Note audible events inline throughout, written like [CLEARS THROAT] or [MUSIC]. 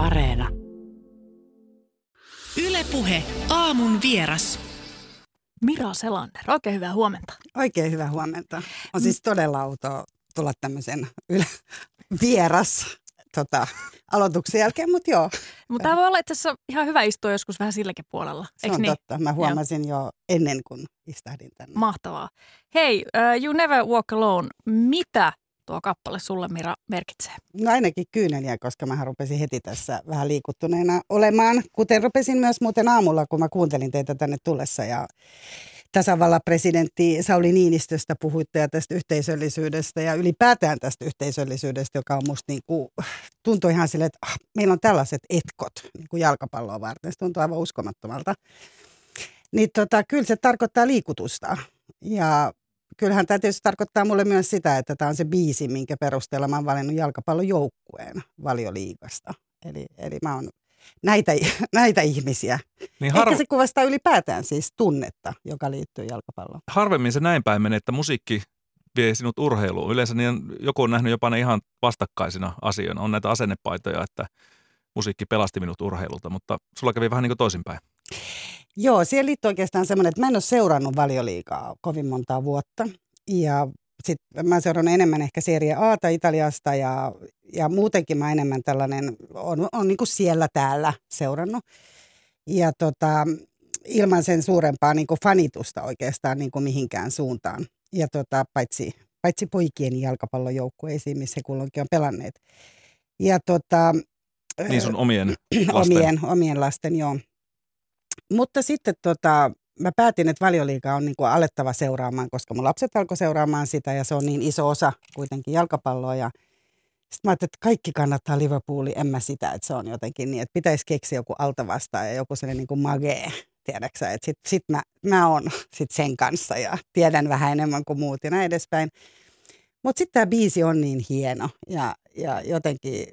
Areena. Ylepuhe aamun vieras. Mira Selander, oikein hyvää huomenta. Oikein hyvää huomenta. On siis todella outoa tulla tämmöisen yle- vieras tota, aloituksen jälkeen, mutta joo, Mutta tämä voi olla itse asiassa ihan hyvä istua joskus vähän silläkin puolella. se Eiks on niin? totta. Mä huomasin jo ennen kuin istahdin tänne. Mahtavaa. Hei, uh, You Never Walk Alone. Mitä tuo kappale sulle, Mira, merkitsee? No ainakin kyyneliä, koska mä rupesin heti tässä vähän liikuttuneena olemaan. Kuten rupesin myös muuten aamulla, kun mä kuuntelin teitä tänne tullessa ja tasavallan presidentti Sauli Niinistöstä puhuitte ja tästä yhteisöllisyydestä ja ylipäätään tästä yhteisöllisyydestä, joka on musta niin kuin, tuntuu ihan silleen, että ah, meillä on tällaiset etkot niin kuin jalkapalloa varten. Se tuntuu aivan uskomattomalta. Niin tota, kyllä se tarkoittaa liikutusta ja kyllähän tämä tietysti tarkoittaa mulle myös sitä, että tämä on se biisi, minkä perusteella mä oon valinnut jalkapallojoukkueen valioliigasta. Eli, eli mä oon näitä, [LAUGHS] näitä ihmisiä. Niin Har- har- Ehkä se kuvastaa ylipäätään siis tunnetta, joka liittyy jalkapalloon. harvemmin se näin päin menee, että musiikki vie sinut urheiluun. Yleensä niin joku on nähnyt jopa ne ihan vastakkaisina asioina. On näitä asennepaitoja, että musiikki pelasti minut urheilulta, mutta sulla kävi vähän niin kuin toisinpäin. Joo, siihen liittyy oikeastaan semmoinen, että mä en ole seurannut valioliigaa kovin montaa vuotta. Ja sit mä seurannut enemmän ehkä Serie Ata Italiasta ja, ja muutenkin mä enemmän tällainen, on, on niin kuin siellä täällä seurannut. Ja tota, ilman sen suurempaa niin kuin fanitusta oikeastaan niin kuin mihinkään suuntaan. Ja tota, paitsi, paitsi poikien jalkapallojoukkueisiin, missä he kulloinkin on pelanneet. Ja tota, Niin sun omien [CLEARS THROAT] lasten. omien, omien lasten, joo. Mutta sitten tota, mä päätin, että valioliiga on niin kuin alettava seuraamaan, koska mun lapset alkoi seuraamaan sitä ja se on niin iso osa kuitenkin jalkapalloa. Ja sitten mä ajattelin, että kaikki kannattaa Liverpoolia, en mä sitä, että se on jotenkin niin, että pitäisi keksiä joku alta vastaan ja joku sellainen niin kuin magee, tiedäksä, että sit, sit mä, mä oon [LAUGHS] sit sen kanssa ja tiedän vähän enemmän kuin muut ja näin edespäin. Mutta sitten tämä biisi on niin hieno ja, ja jotenkin,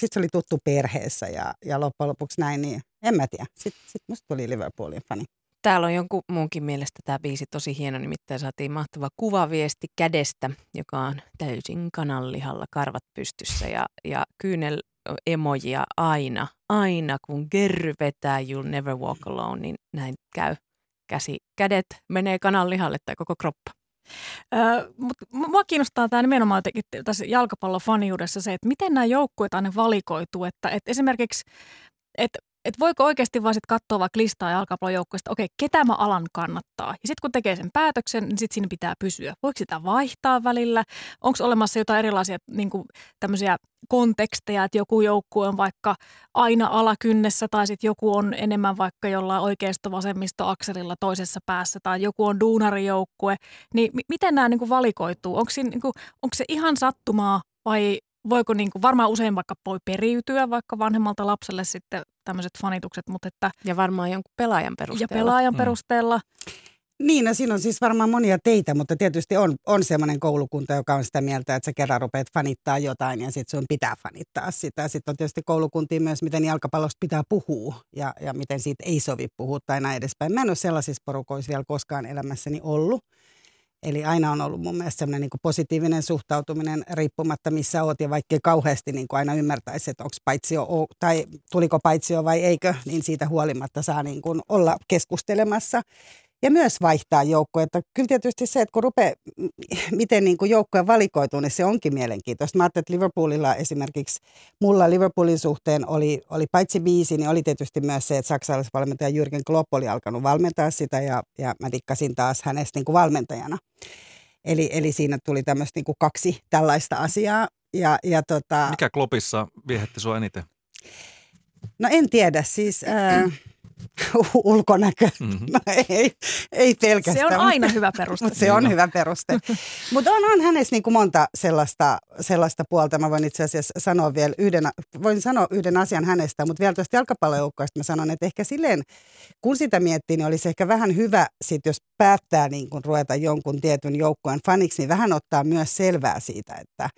sitten se oli tuttu perheessä ja, ja loppujen lopuksi näin, niin en mä tiedä. Sitten sit musta tuli Liverpoolin fani. Täällä on jonkun muunkin mielestä tämä biisi tosi hieno, nimittäin saatiin mahtava kuvaviesti kädestä, joka on täysin kananlihalla, karvat pystyssä ja, ja kyynel emojia aina, aina kun Gerry vetää You'll Never Walk Alone, niin näin käy. Käsi, kädet menee kananlihalle tai koko kroppa. Mutta mua kiinnostaa tämä nimenomaan tässä jalkapallofaniudessa se, että miten nämä joukkueet aina valikoituu. Että, että esimerkiksi, että että voiko oikeasti vaan sit katsoa vaikka listaa jalkapallojoukkueesta, okei, ketä mä alan kannattaa. Ja sitten kun tekee sen päätöksen, niin sitten siinä pitää pysyä. Voiko sitä vaihtaa välillä? Onko olemassa jotain erilaisia niin kuin, tämmöisiä konteksteja, että joku joukkue on vaikka aina alakynnessä tai sitten joku on enemmän vaikka jollain oikeisto-vasemmisto-akselilla toisessa päässä tai joku on duunarijoukkue. Niin m- miten nämä niin kuin valikoituu? Onko, siinä, niin kuin, onko se ihan sattumaa vai voiko niin kuin, varmaan usein vaikka voi periytyä vaikka vanhemmalta lapselle sitten tämmöiset fanitukset, mutta että Ja varmaan jonkun pelaajan ja perusteella. pelaajan Mm. perusteella. Niin, no siinä on siis varmaan monia teitä, mutta tietysti on, on semmoinen koulukunta, joka on sitä mieltä, että sä kerran rupeat fanittaa jotain ja sitten sun pitää fanittaa sitä. Sitten on tietysti koulukuntia myös, miten jalkapallosta pitää puhua ja, ja miten siitä ei sovi puhua tai näin edespäin. Mä en ole sellaisissa porukoissa vielä koskaan elämässäni ollut. Eli aina on ollut mun mielestä semmoinen niin positiivinen suhtautuminen riippumatta missä oot ja vaikka kauheasti niin kuin aina ymmärtäisi, että onko paitsio tai tuliko paitsio vai eikö, niin siitä huolimatta saa niin kuin olla keskustelemassa ja myös vaihtaa joukkoja. Että kyllä tietysti se, että kun rupeaa, miten niin kuin joukkoja valikoituu, niin se onkin mielenkiintoista. Mä ajattelin, että Liverpoolilla esimerkiksi, mulla Liverpoolin suhteen oli, oli paitsi biisi, niin oli tietysti myös se, että saksalaisvalmentaja Jürgen Klopp oli alkanut valmentaa sitä ja, ja mä dikkasin taas hänestä niin kuin valmentajana. Eli, eli siinä tuli tämmöistä niin kuin kaksi tällaista asiaa. Ja, ja tota, Mikä klopissa viehätti sua eniten? no en tiedä, siis ää, [LAUGHS] ulkonäkö. Mm-hmm. No ei, ei pelkästään. Se on aina hyvä peruste. Mutta [LAUGHS] se on Niin hyvä peruste. [LAUGHS] Mutta on, on hänessä niinku monta sellaista, sellaista puolta. Mä voin itse asiassa sanoa vielä yhden, voin sanoa yhden asian hänestä, mutta vielä tuosta jalkapallojoukkoista mä sanon, että ehkä silleen, kun sitä miettii, niin olisi ehkä vähän hyvä, sit jos päättää niin kun ruveta jonkun tietyn joukkueen faniksi, niin vähän ottaa myös selvää siitä, että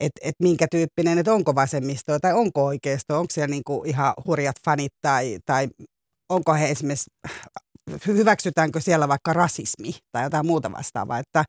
että et minkä tyyppinen, että onko vasemmistoa tai onko oikeisto, onko siellä niinku ihan hurjat fanit tai, tai onko he esimerkiksi, hyväksytäänkö siellä vaikka rasismi tai jotain muuta vastaavaa. Että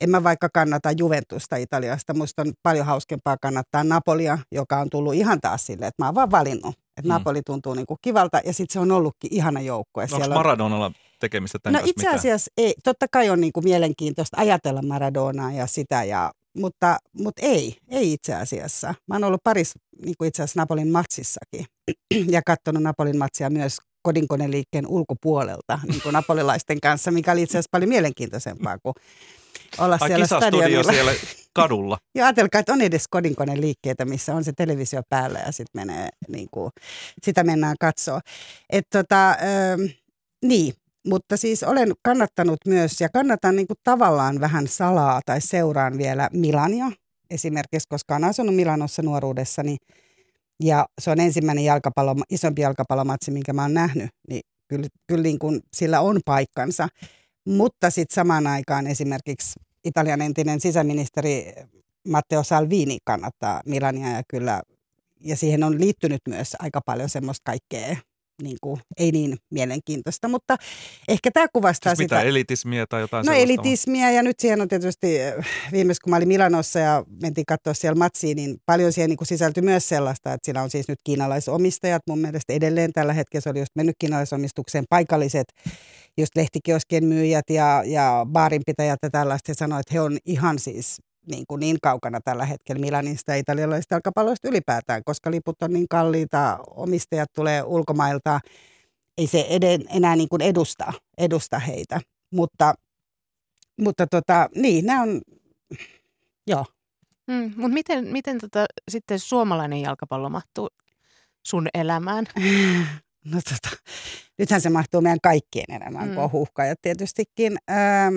En mä vaikka kannata Juventusta Italiasta. Musta on paljon hauskempaa kannattaa Napolia, joka on tullut ihan taas silleen, että mä oon vaan valinnut. Että Mm. Napoli tuntuu niinku kivalta ja sitten se on ollutkin ihana joukkue. Onko Siellä on- Maradonalla tekemistä tämän No itse mitään? asiassa ei. Totta kai on niinku mielenkiintoista ajatella Maradonaa ja sitä, ja, mutta, mutta ei, ei itse asiassa. Mä oon ollut parissa niinku itse asiassa Napolin matsissakin [CLEARS THROAT] ja katsonut Napolin matsia myös kodinkoneliikkeen ulkopuolelta niin kuin napolilaisten kanssa, mikä oli itse asiassa paljon mielenkiintoisempaa kuin olla Ai siellä stadionilla. siellä kadulla. [LAUGHS] Ja ajatelkaa, että on edes kodinkoneliikkeitä, missä on se televisio päällä ja sit menee, niin kuin, sitä mennään katsoa. Et tota, ö, niin, mutta siis olen kannattanut myös ja kannatan niin kuin tavallaan vähän salaa tai seuraan vielä Milania esimerkiksi, koska olen asunut Milanossa nuoruudessani ja se on ensimmäinen jalkapallo, isompi jalkapallomatsi, minkä mä oon nähnyt, niin kyllä, kyllä niin kuin sillä on paikkansa. Mutta sitten samaan aikaan esimerkiksi Italian entinen sisäministeri Matteo Salvini kannattaa Milania ja kyllä, ja siihen on liittynyt myös aika paljon semmoista kaikkea, niin kuin, ei niin mielenkiintoista, mutta ehkä tämä kuvastaa Siis sitä. mitä, elitismiä tai jotain No sellaista? elitismiä ja nyt siihen on tietysti äh, viimeis kun mä olin Milanossa ja mentiin katsoa siellä matsiin, niin paljon siihen niin kuin sisältyi myös sellaista, että sillä on siis nyt kiinalaisomistajat mun mielestä edelleen tällä hetkellä. Se oli just mennyt kiinalaisomistukseen paikalliset, just lehtikioskien myyjät ja, ja baarinpitäjät ja tällaista. He sanoivat, että he on ihan siis niin, kuin niin kaukana tällä hetkellä Milanista ja italialaisista jalkapalloista ylipäätään, koska liput on niin kalliita, omistajat tulee ulkomailta, ei se eden, enää niin kuin edusta, edusta heitä. Mutta, mutta tota, niin, nämä on, joo. Mm, mutta miten, miten tota, sitten suomalainen jalkapallo mahtuu sun elämään? [LAUGHS] No tota, nythän se mahtuu meidän kaikkien elämään, Mm. kun on huuhkajat tietystikin. Ähm,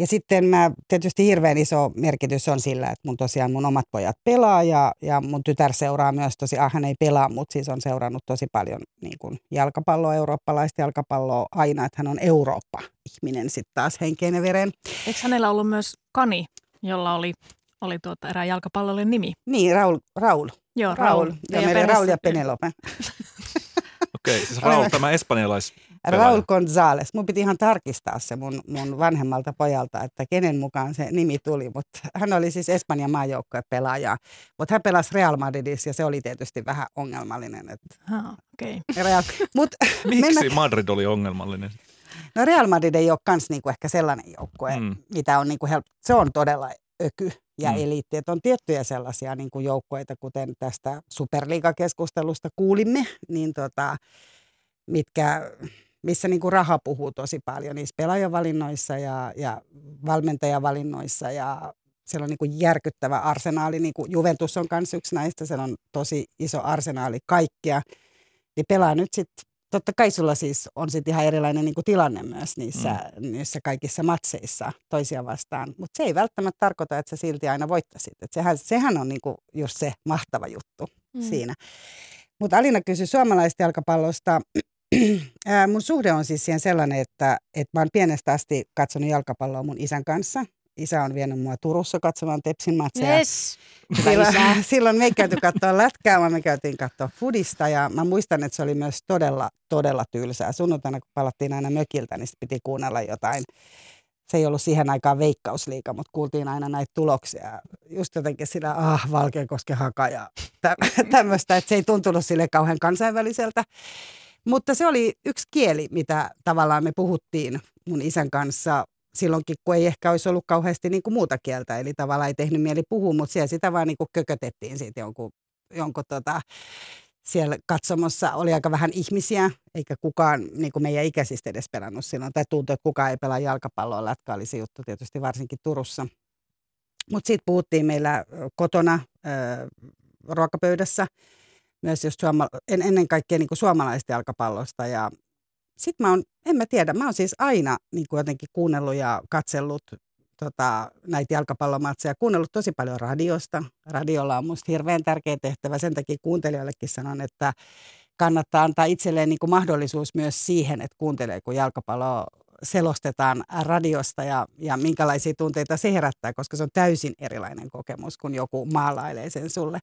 ja sitten mä, tietysti hirveän iso merkitys on sillä, että mun tosiaan mun omat pojat pelaa ja, ja mun tytär seuraa myös tosi, ah hän ei pelaa, mutta siis on seurannut tosi paljon niin kuin jalkapalloa, eurooppalaista jalkapalloa aina, että hän on Eurooppa-ihminen sitten taas henkeen ja veren. Eikö hänellä ollut myös Kani, jolla oli, oli tuota erään jalkapallollinen nimi? Niin, Raul, Raul, Joo, Raul. Ja Ja meillä Raul ja Penelope. [LAUGHS] Okei, siis Raul, tämä espanjalais Raul González. Mun piti ihan tarkistaa se mun, mun vanhemmalta pojalta, että kenen mukaan se nimi tuli. Mutta hän oli siis Espanjan maajoukkojen pelaaja. Mutta hän pelasi Real Madridissa ja se oli tietysti vähän ongelmallinen. Et Ah, okei. Real, mut [LAUGHS] Miksi mennä- Madrid oli ongelmallinen? no Real Madrid ei ole kans niinku ehkä sellainen joukkue, Mm. mitä on niinku help- Se on todella öky ja Mm. eliitti. Et on tiettyjä sellaisia niinku joukkueita, kuten tästä Superliga-keskustelusta kuulimme, niin tota, mitkä, missä niinku raha puhuu tosi paljon niissä pelaajavalinnoissa ja, ja valmentajavalinnoissa ja siellä on niinku järkyttävä arsenaali, niin kuin Juventus on myös yksi näistä, siellä on tosi iso arsenaali kaikkia, niin pelaa nyt sitten, totta kai sulla siis on sitten ihan erilainen niinku tilanne myös niissä, mm. niissä kaikissa matseissa toisia vastaan, mutta se ei välttämättä tarkoita, että sä silti aina voittaisit, Et sehän, sehän on niinku just se mahtava juttu mm. siinä. Mutta Alina kysyi suomalaista jalkapallosta. [CLEARS THROAT] Ää, mun suhde on siis siihen sellainen, että, että mä oon pienestä asti katsonut jalkapalloa mun isän kanssa. Isä on vienyt mua Turussa katsomaan Tepsin matseja. Yes. Silloin, [LAUGHS] silloin me ei käyty katsoa lätkää, vaan me käytiin katsoa fudista ja mä muistan, että se oli myös todella, todella tylsää. Sunnuntaina, kun palattiin aina mökiltä, niin piti kuunnella jotain. Se ei ollut siihen aikaan veikkausliika, mutta kuultiin aina näitä tuloksia. Just jotenkin sillä, ah, Valkeakosken haka ja tä- [LAUGHS] tämmöistä, että se ei tuntunut sille kauhean kansainväliseltä. Mutta se oli yksi kieli, mitä tavallaan me puhuttiin mun isän kanssa silloinkin, kun ei ehkä olisi ollut kauheasti niin kuin muuta kieltä. Eli tavallaan ei tehnyt mieli puhua, mutta siellä sitä vaan niin kuin kökötettiin siitä jonkun, jonkun tota, siellä katsomossa oli aika vähän ihmisiä, eikä kukaan niin kuin meidän ikäisistä edes pelannut silloin. Tai tuntui, että kukaan ei pelaa jalkapalloa. Lätkä oli se juttu tietysti varsinkin Turussa. Mutta siitä puhuttiin meillä kotona ö, ruokapöydässä myös just suoma, en, ennen kaikkea niin kuin suomalaista jalkapallosta. Ja sitten mä oon, en mä tiedä, mä oon siis aina niin kuin jotenkin kuunnellut ja katsellut tota, näitä jalkapallomatseja, kuunnellut tosi paljon radiosta. Radiolla on musta hirveän tärkeä tehtävä, sen takia kuuntelijoillekin sanon, että kannattaa antaa itselleen niin kuin mahdollisuus myös siihen, että kuuntelee, kun jalkapallo selostetaan radiosta ja, ja minkälaisia tunteita se herättää, koska se on täysin erilainen kokemus, kun joku maalailee sen sulle.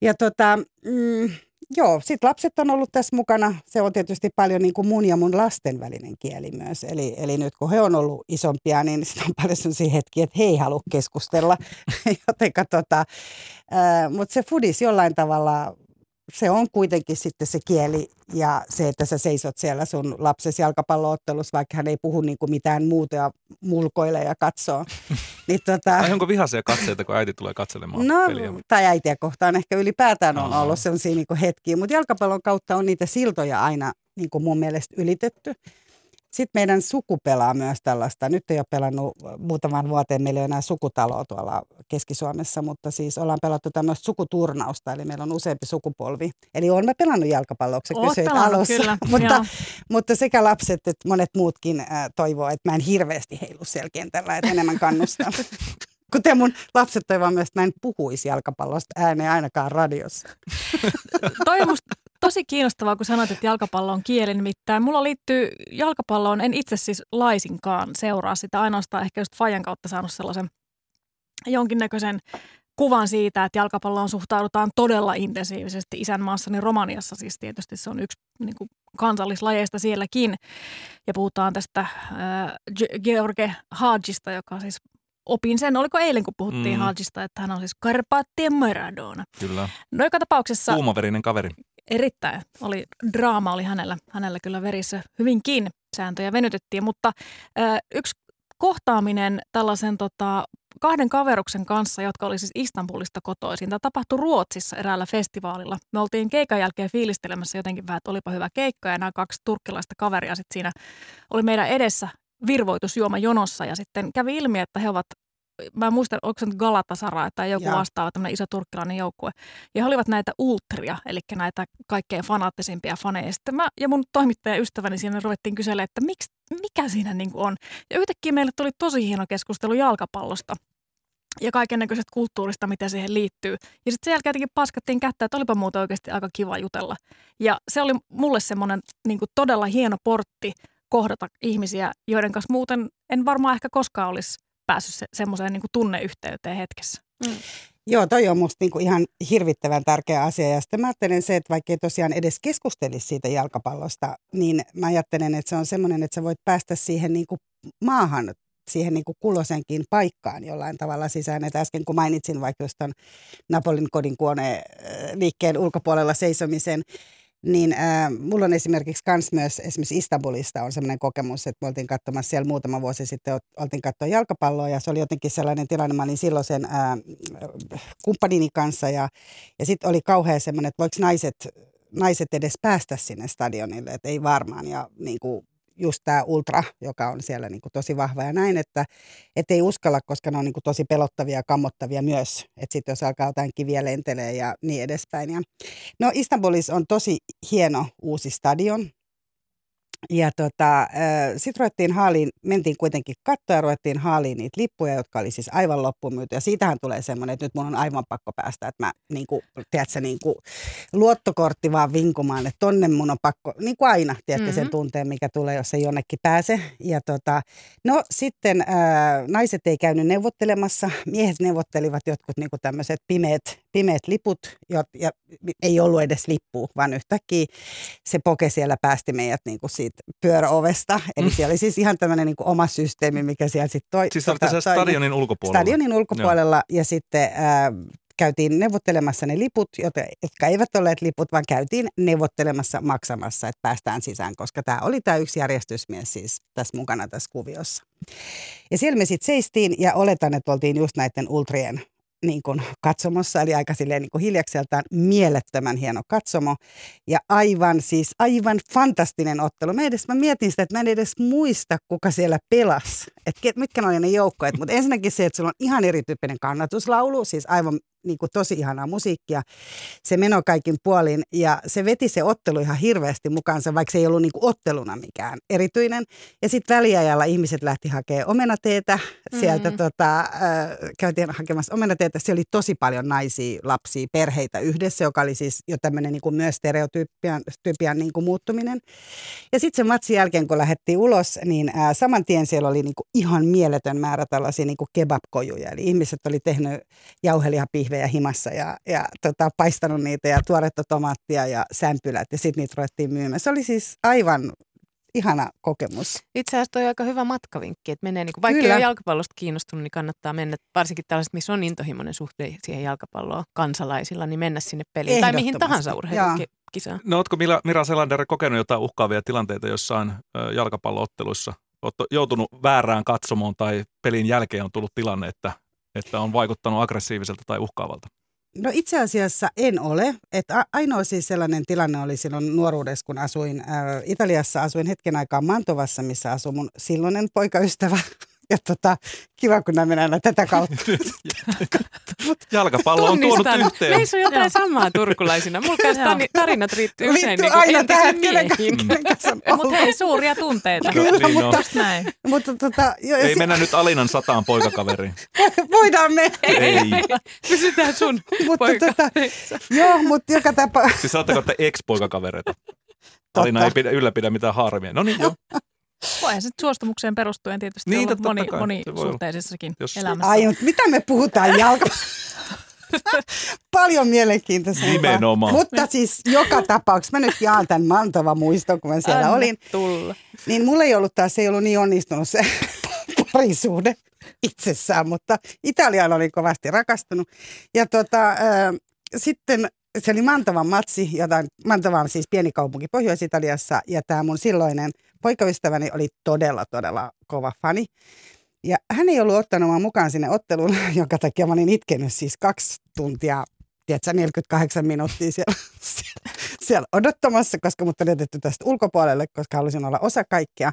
Ja tota, mm, joo, sitten lapset on ollut tässä mukana. Se on tietysti paljon niin kuin mun ja mun lasten välinen kieli myös. Eli, eli nyt kun he on ollut isompia, niin sitten on paljon sellaisia hetkiä, että he ei halua keskustella. [LAUGHS] Jotenka tota, mutta se fudis jollain tavalla se on kuitenkin sitten se kieli ja se, että sä seisot siellä sun lapsesi jalkapalloottelussa, vaikka hän ei puhu niin kuin mitään muuta ja mulkoilee ja katsoo. [LAUGHS] niin tota... Tai onko vihaisia katseita, kun äiti tulee katselemaan no, peliä? Tai äitiä kohtaan ehkä ylipäätään on Aha. ollut sellaisia niin hetkiä, mutta jalkapallon kautta on niitä siltoja aina niin kuin mun mielestä ylitetty. Sitten meidän suku pelaa myös tällaista. Nyt ei ole pelannut muutaman vuoteen, meillä ei ole enää sukutaloa tuolla Keski-Suomessa, mutta siis ollaan pelattu tämmöistä sukuturnausta, eli meillä on useampi sukupolvi. Eli olen mä pelannut jalkapalloa, kun kysyit alussa. Kyllä, [LAUGHS] mutta, mutta sekä lapset että monet muutkin äh, toivoo, että mä en hirveästi heilu siellä kentällä, että enemmän kannustaa. [LAUGHS] Kuten mun lapset toivoo myös, että mä en puhuisi jalkapallosta ääneen ainakaan radiossa. Toi on musta tosi kiinnostavaa, kun sanoit, että jalkapallo on kieli. Nimittäin mulla liittyy jalkapalloon, en itse siis laisinkaan seuraa sitä. Ainoastaan ehkä just Fajan kautta saanut sellaisen jonkinnäköisen kuvan siitä, että jalkapalloon suhtaudutaan todella intensiivisesti isänmaassani Romaniassa. Siis tietysti se on yksi niin kuin kansallislajeista sielläkin. Ja puhutaan tästä äh, George Hadjista, joka siis opin sen, oliko eilen kun puhuttiin mm. Hadjista, että hän on siis Karpaattien Maradona. Kyllä. No joka tapauksessa... Kuumaverinen kaveri. Erittäin. Oli, draama oli hänellä, hänellä kyllä verissä hyvinkin. Sääntöjä venytettiin, mutta ö, yksi kohtaaminen tällaisen tota, kahden kaveruksen kanssa, jotka oli siis Istanbulista kotoisin. Tämä tapahtui Ruotsissa eräällä festivaalilla. Me oltiin keikan jälkeen fiilistelemässä jotenkin vähän, että olipa hyvä keikka ja nämä kaksi turkkilaista kaveria sitten siinä oli meidän edessä virvoitusjuoma jonossa ja sitten kävi ilmi, että he ovat mä en muista, onko se nyt Galatasaray tai joku Jaa. vastaava tämmöinen iso turkkilainen joukkue. Ja he olivat näitä ultria, eli näitä kaikkein fanaattisimpia faneja. Sitten mä ja mun toimittajaystäväni siinä ruvettiin kyselemään, että miksi, mikä siinä niin on. Ja yhtäkkiä meille tuli tosi hieno keskustelu jalkapallosta ja kaiken näköisestä kulttuurista, mitä siihen liittyy. Ja sitten sen jälkeen jotenkin paskattiin kättä, että olipa muuta oikeasti aika kiva jutella. Ja se oli mulle semmoinen niin todella hieno portti kohdata ihmisiä, joiden kanssa muuten en varmaan ehkä koskaan olisi päässyt se, semmoiseen niin tunneyhteyteen hetkessä. Mm. Joo, toi on musta niinku ihan hirvittävän tärkeä asia. Ja sitten mä ajattelen se, että vaikka ei tosiaan edes keskustelisi siitä jalkapallosta, niin mä ajattelen, että se on semmoinen, että sä voit päästä siihen niinku maahan siihen niin kulosenkin paikkaan jollain tavalla sisään. Että äsken kun mainitsin vaikka just ton Napolin kodin kuone liikkeen ulkopuolella seisomisen, niin äh, mulla on esimerkiksi kans myös esimerkiksi Istanbulista on sellainen kokemus, että me oltiin katsomassa siellä muutama vuosi sitten, oltiin katsoa jalkapalloa ja se oli jotenkin sellainen tilanne, mä olin silloin sen äh, kumppanini kanssa ja, ja sitten oli kauhean semmoinen, että voiko naiset, naiset edes päästä sinne stadionille, että ei varmaan. Ja niin kuin just tämä ultra, joka on siellä niin kuin tosi vahva ja näin, että et ei uskalla, koska ne on niin kuin tosi pelottavia ja kammottavia myös. Että sitten jos alkaa jotain kiviä lentelee ja niin edespäin. Ja, no Istanbulis on tosi hieno uusi stadion. Ja tota, sitten ruvettiin haaliin, mentiin kuitenkin kattoa ja ruvettiin haaliin niitä lippuja, jotka oli siis aivan loppumyyty. Ja siitähän tulee semmoinen, että nyt mun on aivan pakko päästä, että mä niin kuin, tiedätkö, niin kuin, luottokortti vaan vinkumaan, että tonne mun on pakko, niin kuin aina, tiedätkö mm-hmm. sen tunteen, mikä tulee, jos ei jonnekin pääse. Ja tota, no sitten ää, naiset ei käynyt neuvottelemassa, miehet neuvottelivat jotkut niin kuin tämmöiset pimeät, pimeät liput, ja, ja ei ollut edes lippua, vaan yhtäkkiä se poke siellä päästi meidät niin kuin siitä siitä pyöräovesta. Eli mm. siellä oli siis ihan tämmöinen niin oma systeemi, mikä siellä sitten toi. Siis tota, toi, stadionin ulkopuolella? Stadionin ulkopuolella Joo. ja sitten äh, käytiin neuvottelemassa ne liput, jotka eivät olleet liput, vaan käytiin neuvottelemassa maksamassa, että päästään sisään, koska tämä oli tämä yksi järjestysmies siis tässä mukana tässä kuviossa. Ja siellä me sitten seistiin ja oletan, että oltiin just näiden ultrien niin kuin katsomossa, eli aika silleen niin kuin hiljakseltaan mielettömän hieno katsomo. Ja aivan siis, aivan fantastinen ottelu. Mä, edes, mä mietin sitä, että mä en edes muista, kuka siellä pelasi. Että mitkä oli ne joukkoet. Mutta ensinnäkin se, että sulla on ihan erityyppinen kannatuslaulu, siis aivan niin kuin tosi ihanaa musiikkia. Se meno kaikin puolin ja se veti se ottelu ihan hirveästi mukaansa, vaikka se ei ollut niin kuin otteluna mikään erityinen. Ja sitten väliajalla ihmiset lähti hakemaan omenateetä. Sieltä mm-hmm. tota, äh, käytiin hakemassa omenateetä. Se oli tosi paljon naisia, lapsia, perheitä yhdessä, joka oli siis jo tämmöinen niin kuin myös stereotypian niin kuin muuttuminen. Ja sitten se matsin jälkeen, kun lähdettiin ulos, niin äh, saman tien siellä oli niin kuin ihan mieletön määrä tällaisia niin kuin kebabkojuja. Eli ihmiset oli tehnyt jauhelihapihviä pihvejä himassa ja, ja tota, paistanut niitä ja tuoretta tomaattia ja sämpylät ja sitten niitä ruvettiin myymään. Se oli siis aivan ihana kokemus. Itse asiassa toi on aika hyvä matkavinkki, että menee, niin kuin, vaikka Kyllä. ei ole jalkapallosta kiinnostunut, niin kannattaa mennä, varsinkin tällaiset, missä on intohimoinen suhde siihen jalkapalloon kansalaisilla, niin mennä sinne peliin tai mihin tahansa urheilukisaan. No ootko Mila, Mira Selander kokenut jotain uhkaavia tilanteita jossain jalkapallootteluissa? Ootko joutunut väärään katsomoon tai pelin jälkeen on tullut tilanne, että, että on vaikuttanut aggressiiviselta tai uhkaavalta? No itse asiassa en ole. Et a- ainoa siis sellainen tilanne oli silloin nuoruudessa, kun asuin ää, Italiassa, asuin hetken aikaa Mantovassa, missä asui mun silloinen poikaystävä. Ja tota, kiva, kun nämä mennään tätä kautta. [LAUGHS] Jalkapallo on tuonut yhteen. Meissä on jotain samaa turkulaisina. Mulla kanssa tani- tarinat riittyy usein Liittyy niin kuin aina tähän, kenen, kanssa Mutta hei, suuria tunteita. Kyllä, niin on. Just näin. Mutta tota, jo, Ei si- mennä nyt Alinan sataan poikakaveriin. [LAUGHS] voidaan me. Ei. Pysytään sun Mutta poika. tota, joo, mutta joka tapa. Siis saatteko te ex-poikakavereita? Alina ei pidä, ylläpidä mitään harmia. No niin, joo. Voihan se suostumukseen perustuen tietysti Niin, olla moni, kai. moni Se voi olla. suhteisessakin Jos- elämässä. Ai, mutta mitä me puhutaan jalka... [LAUGHS] Paljon mielenkiintoisempaa. Nimenomaan. Mutta siis joka tapauksessa, mä nyt jaan tämän Mantova muiston, kun mä siellä Anna olin. Tulla. Niin mulla ei ollut taas, se ei ollut niin onnistunut se [LAUGHS] parisuhde itsessään, mutta Italiaan oli kovasti rakastunut. Ja tota, äh, sitten se oli Mantovan matsi, jota, Mantova on siis pieni kaupunki Pohjois-Italiassa, ja tämä mun silloinen poikaystäväni oli todella, todella kova fani. Ja hän ei ollut ottanut mua mukaan sinne otteluun, [LAUGHS] jonka takia mä olin itkenyt siis kaksi tuntia, tiedätkö, 48 minuuttia siellä, [LAUGHS] siellä, siellä odottamassa, koska mut oli jätetty tästä ulkopuolelle, koska halusin olla osa kaikkea.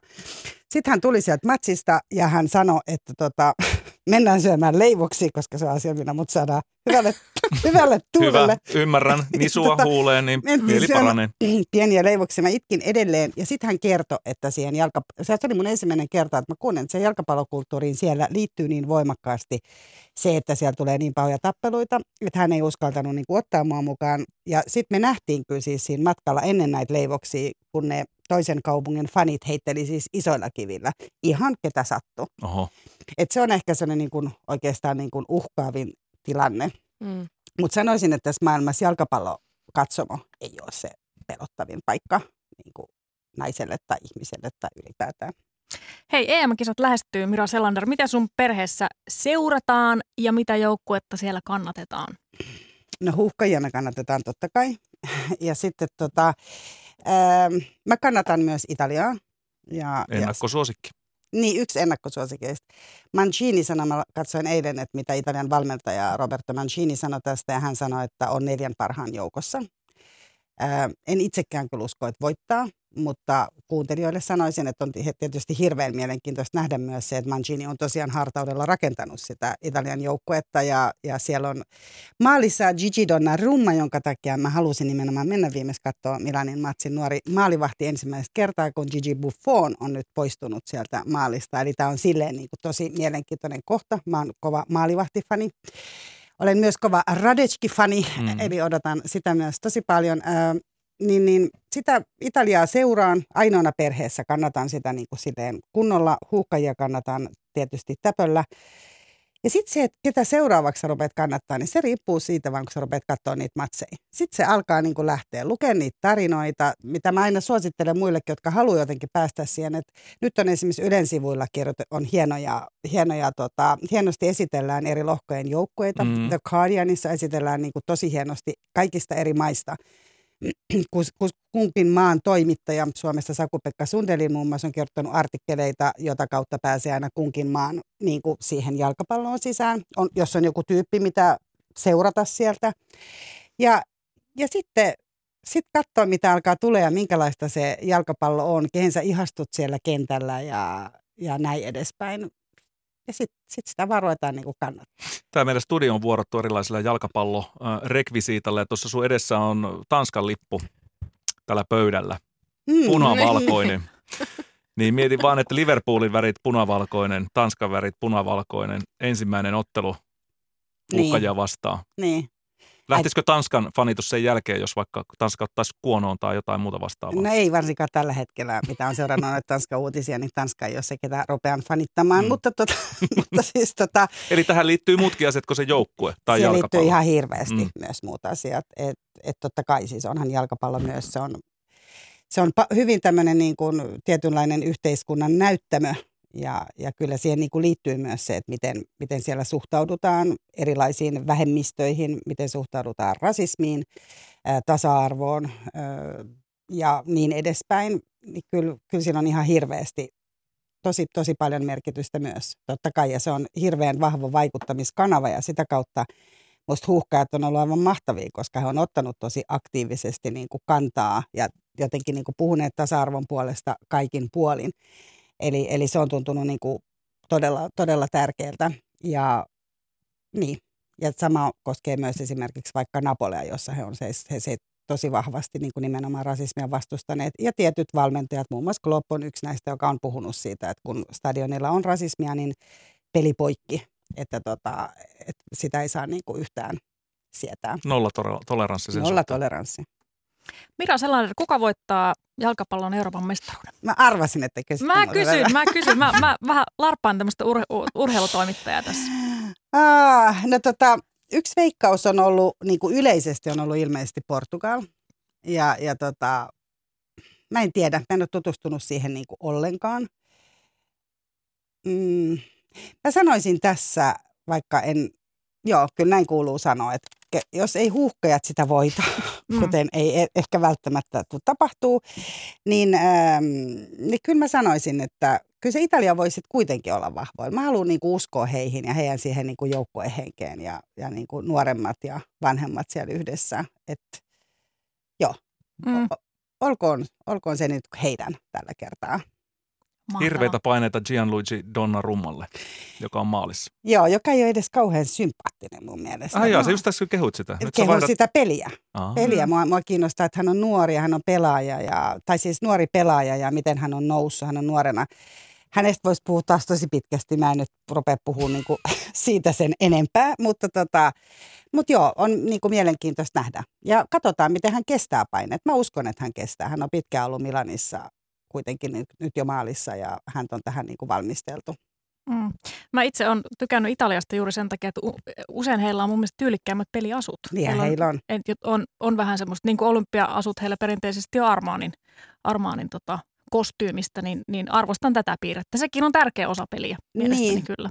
Sitten hän tuli sieltä matsista ja hän sanoi, että tota, [LAUGHS] mennään syömään leivoksi, koska se on asia, minä mut saadaan hyvälle, [LAUGHS] hyvälle tuulelle. Hyvä, ymmärrän. [LAUGHS] Nisua Tota, huuleen, niin mieli paranee. [LAUGHS] pieniä leivoksia. Mä itkin edelleen. Ja sitten hän kertoi, että siihen jalka... se oli mun ensimmäinen kerta, että mä kuulen, että se jalkapallokulttuuriin siellä liittyy niin voimakkaasti se, että siellä tulee niin paljon tappeluita, että hän ei uskaltanut niin kuin, ottaa mua mukaan. Ja sitten me nähtiin kyllä siis siinä matkalla ennen näitä leivoksia, kun ne toisen kaupungin fanit heitteli siis isoilla kivillä. Ihan ketä sattuu. Oho. Et se on ehkä sellainen niin kuin, oikeastaan niin kuin uhkaavin tilanne. Mm. Mutta sanoisin, että tässä maailmassa jalkapallokatsomo ei ole se pelottavin paikka niin kuin naiselle tai ihmiselle tai ylipäätään. Hei, EM-kisat lähestyy, Mira Selander. Mitä sun perheessä seurataan ja mitä joukkuetta siellä kannatetaan? No huuhkajana kannatetaan totta kai. [LAUGHS] Ja sitten tota, ää, mä kannatan myös Italiaa. Ja, ja, Ennakkosuosikki. Niin, yksi ennakkosuosikeista. Mancini sanoi, mä katsoin eilen, että mitä Italian valmentaja Roberto Mancini sanoi tästä, ja hän sanoi, että on neljän parhaan joukossa. Ää, en itsekään kyllä usko, että voittaa, mutta kuuntelijoille sanoisin, että on ti- tietysti hirveän mielenkiintoista nähdä myös se, että Mancini on tosiaan hartaudella rakentanut sitä Italian joukkuetta ja, ja siellä on maalissa Gigi Donnarumma, jonka takia mä halusin nimenomaan mennä viimeis katsoa Milanin matsin nuori maalivahti ensimmäistä kertaa, kun Gigi Buffon on nyt poistunut sieltä maalista. Eli tämä on silleen niin kuin tosi mielenkiintoinen kohta. Mä oon kova maalivahtifani. Olen myös kova Radecki-fani, Mm. eli odotan sitä myös tosi paljon. Ö, niin, niin sitä Italiaa seuraan ainoana perheessä, kannatan sitä niin kuin silleen kunnolla, huuhkajia kannatan tietysti täpöllä. Ja sitten se, että ketä seuraavaksi sä rupeat kannattaa, niin se riippuu siitä vaan, kun sä rupeat katsoa niitä matseja. Sitten se alkaa niin kuin lähteä lukemaan niitä tarinoita, mitä mä aina suosittelen muillekin, jotka haluaa jotenkin päästä siihen. Että nyt on esimerkiksi Ylen sivuilla kirjoitettu, on hienoja, hienoja tota, hienosti esitellään eri lohkojen joukkueita. Mm. The Guardianissa esitellään niin kuin tosi hienosti kaikista eri maista [CLEARS THROAT] kunkin maan toimittaja, Suomessa Saku-Pekka Sundelin muun muassa on kertonut artikkeleita, jota kautta pääsee aina kunkin maan niin kuin siihen jalkapalloon sisään, on, jos on joku tyyppi, mitä seurata sieltä. Ja, ja sitten sit katsoa, mitä alkaa tulee ja minkälaista se jalkapallo on, kehen sä ihastut siellä kentällä ja, ja näin edespäin. Ja sitten sit sitä vaan ruvetaan niin kuin kannattaa. Tämä meidän studio on vuorottu erilaisilla jalkapallorekvisiitalla ja tuossa sun edessä on Tanskan lippu tällä pöydällä, Mm. punavalkoinen. Niin mietin vaan, että Liverpoolin värit punavalkoinen, Tanskan värit punavalkoinen, ensimmäinen ottelu Niin. uhkajia vastaan. Niin. Lähtisikö Tanskan fanitus sen jälkeen, jos vaikka Tanska ottaisi kuonoon tai jotain muuta vastaavaa? No ei varsinkaan tällä hetkellä, mitä on seurannut noita Tanskan uutisia, niin Tanska ei ole se, ketä rupean fanittamaan. Mm. Mutta, tota, [LAUGHS] mutta siis tota, Eli tähän liittyy muutkin asiat kuin se joukkue tai jalkapallo. liittyy ihan hirveästi Mm. myös muut asiat. Että et totta kai siis onhan jalkapallo myös, se on, se on hyvin tämmöinen niin kuin tietynlainen yhteiskunnan näyttämö. Ja, ja kyllä siihen niin kuin liittyy myös se, että miten, miten siellä suhtaudutaan erilaisiin vähemmistöihin, miten suhtaudutaan rasismiin, ää, tasa-arvoon ää, ja niin edespäin. Niin kyllä, kyllä siinä on ihan hirveästi tosi, tosi paljon merkitystä myös, totta kai. Ja se on hirveän vahva vaikuttamiskanava ja sitä kautta musta huuhkajat on ollut aivan mahtavia, koska he on ottanut tosi aktiivisesti niin kuin kantaa ja jotenkin niin kuin puhuneet tasa-arvon puolesta kaikin puolin. Eli, eli se on tuntunut niin kuin todella, todella tärkeältä. Ja niin, ja sama koskee myös esimerkiksi vaikka Napolea, jossa he on se, he, se tosi vahvasti niin kuin nimenomaan rasismia vastustaneet. Ja tietyt valmentajat, muun muassa Klopp on yksi näistä, joka on puhunut siitä, että kun stadionilla on rasismia, niin peli poikki, että, tota, että sitä ei saa niin kuin yhtään sietää. Nolla toleranssi sen Nolla suhteen. toleranssi. Mira Selander, kuka voittaa jalkapallon Euroopan mestaruuden? Mä arvasin, että kysyt. Mä kysyn, mä kysyn. Mä, mä vähän larppaan tämmöistä ur, ur- urheilutoimittajaa tässä. Ah, no tota, yksi veikkaus on ollut, niin kuin yleisesti on ollut ilmeisesti Portugal. Ja, ja tota, mä en tiedä, mä en ole tutustunut siihen niin kuin ollenkaan. Mm, mä sanoisin tässä, vaikka en, joo, kyllä näin kuuluu sanoa, että jos ei huuhkajat sitä voita, [LAUGHS] Mm. kuten ei e- ehkä välttämättä tuu tapahtuu, niin, ähm, niin kyllä mä sanoisin, että kyllä se Italia voisi sit kuitenkin olla vahvoilla. Mä haluan niinku uskoa heihin ja heidän siihen niinku joukkuehenkeen ja, ja niinku nuoremmat ja vanhemmat siellä yhdessä. Et, joo, Mm, mm. olkoon, olkoon se nyt heidän tällä kertaa. Mahtavaa. Hirveitä paineita Gianluigi Donnarummalle, joka on maalissa. Joo, joka ei ole edes kauhean sympaattinen mun mielestä. Ah jaa, Mä sä just tässä kehut sitä. Nyt kehun vaihdat... sitä peliä. Aa. peliä. Mua, mua kiinnostaa, että hän on nuori ja hän on pelaaja, ja, tai siis nuori pelaaja ja miten hän on noussut, hän on nuorena. Hänestä voisi puhua taas tosi pitkästi, mä en nyt rupea puhumaan niinku [LAUGHS] siitä sen enempää, mutta tota, mut joo, on niinku mielenkiintoista nähdä. Ja katsotaan, miten hän kestää paineet. Mä uskon, että hän kestää. Hän on pitkään ollut Milanissa kuitenkin nyt, nyt jo maalissa ja hän on tähän niinku valmisteltu. Mm. Mä itse olen tykännyt Italiasta juuri sen takia, että usein heillä on mun mielestä tyylikkäämmät peliasut. Niin on, heillä on. et, jot- on, on vähän semmoista, niin kuin olympia-asut heillä perinteisesti on Armaanin, Armaanin tota, kostyymistä, niin, niin arvostan tätä piirrettä. Sekin on tärkeä osa peliä mielestäni Niin. kyllä.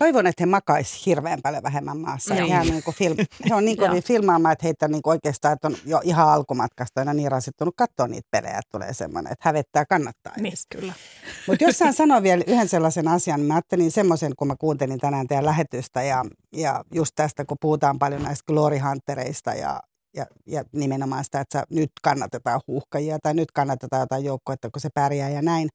Toivon, että he makais hirveän paljon vähemmän maassa. Niin. Niin. Ihan niin kuin film, [LAUGHS] he on niin Joo. kovin filmaamaan, että heitä niin oikeastaan että on jo ihan alkumatkasta aina niin rasittunut katsoa niitä pelejä, että tulee semmoinen, että hävettää kannattaa. Niin, kyllä. [LAUGHS] Mutta jos saan sanoa vielä yhden sellaisen asian, niin mä ajattelin semmoisen, kun mä kuuntelin tänään teidän lähetystä ja, ja just tästä, kun puhutaan paljon näistä glory huntereista ja, ja, ja nimenomaan sitä, että sä nyt kannatetaan huuhkajia tai nyt kannatetaan jotain joukkoa, kun se pärjää ja näin.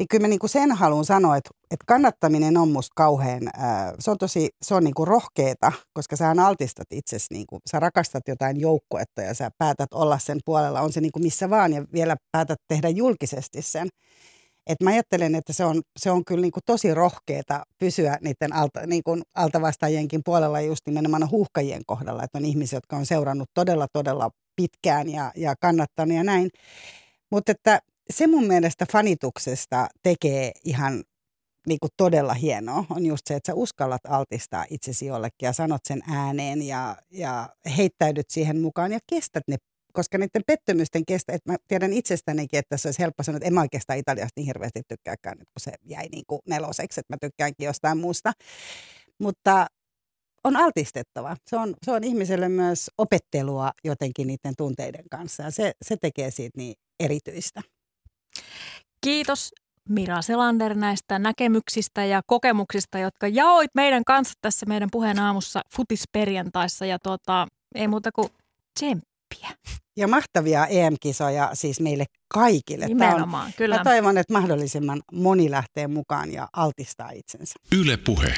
Niin kyllä mä niinku sen haluan sanoa, että, että kannattaminen on musta kauhean, ää, se on tosi, se on niinku rohkeeta, koska sä altistat itsesi, niinku, sä rakastat jotain joukkuetta ja sä päätät olla sen puolella, on se niinku missä vaan ja vielä päätät tehdä julkisesti sen. Et mä ajattelen, että se on, se on kyllä niinku tosi rohkeeta pysyä niiden alta, niinku altavastaajienkin puolella just nimenomaan huuhkajien kohdalla, että on ihmisiä, jotka on seurannut todella, todella pitkään ja, ja kannattanut ja näin. Mutta että se mun mielestä fanituksesta tekee ihan niin kuin todella hienoa on just se, että sä uskallat altistaa itsesi jollekin ja sanot sen ääneen ja, ja heittäydyt siihen mukaan ja kestät ne koska niiden pettymysten kestä, että mä tiedän itsestänikin, että se olisi helppo sanoa, että en mä oikeastaan Italiasta niin hirveästi tykkääkään nyt, kun se jäi niin kuin neloseksi, että mä tykkäänkin jostain muusta. Mutta on altistettava. Se on, se on ihmiselle myös opettelua jotenkin niiden tunteiden kanssa ja se, se tekee siitä niin erityistä. Kiitos Mira Selander näistä näkemyksistä ja kokemuksista, jotka jaoit meidän kanssa tässä meidän puheen aamussa futisperjantaissa. Ja tuota, ei muuta kuin tsemppiä. Ja mahtavia EM-kisoja siis meille kaikille. Tämä on, Nimenomaan, kyllä. mä toivon, että mahdollisimman moni lähtee mukaan ja altistaa itsensä. Yle Puhe.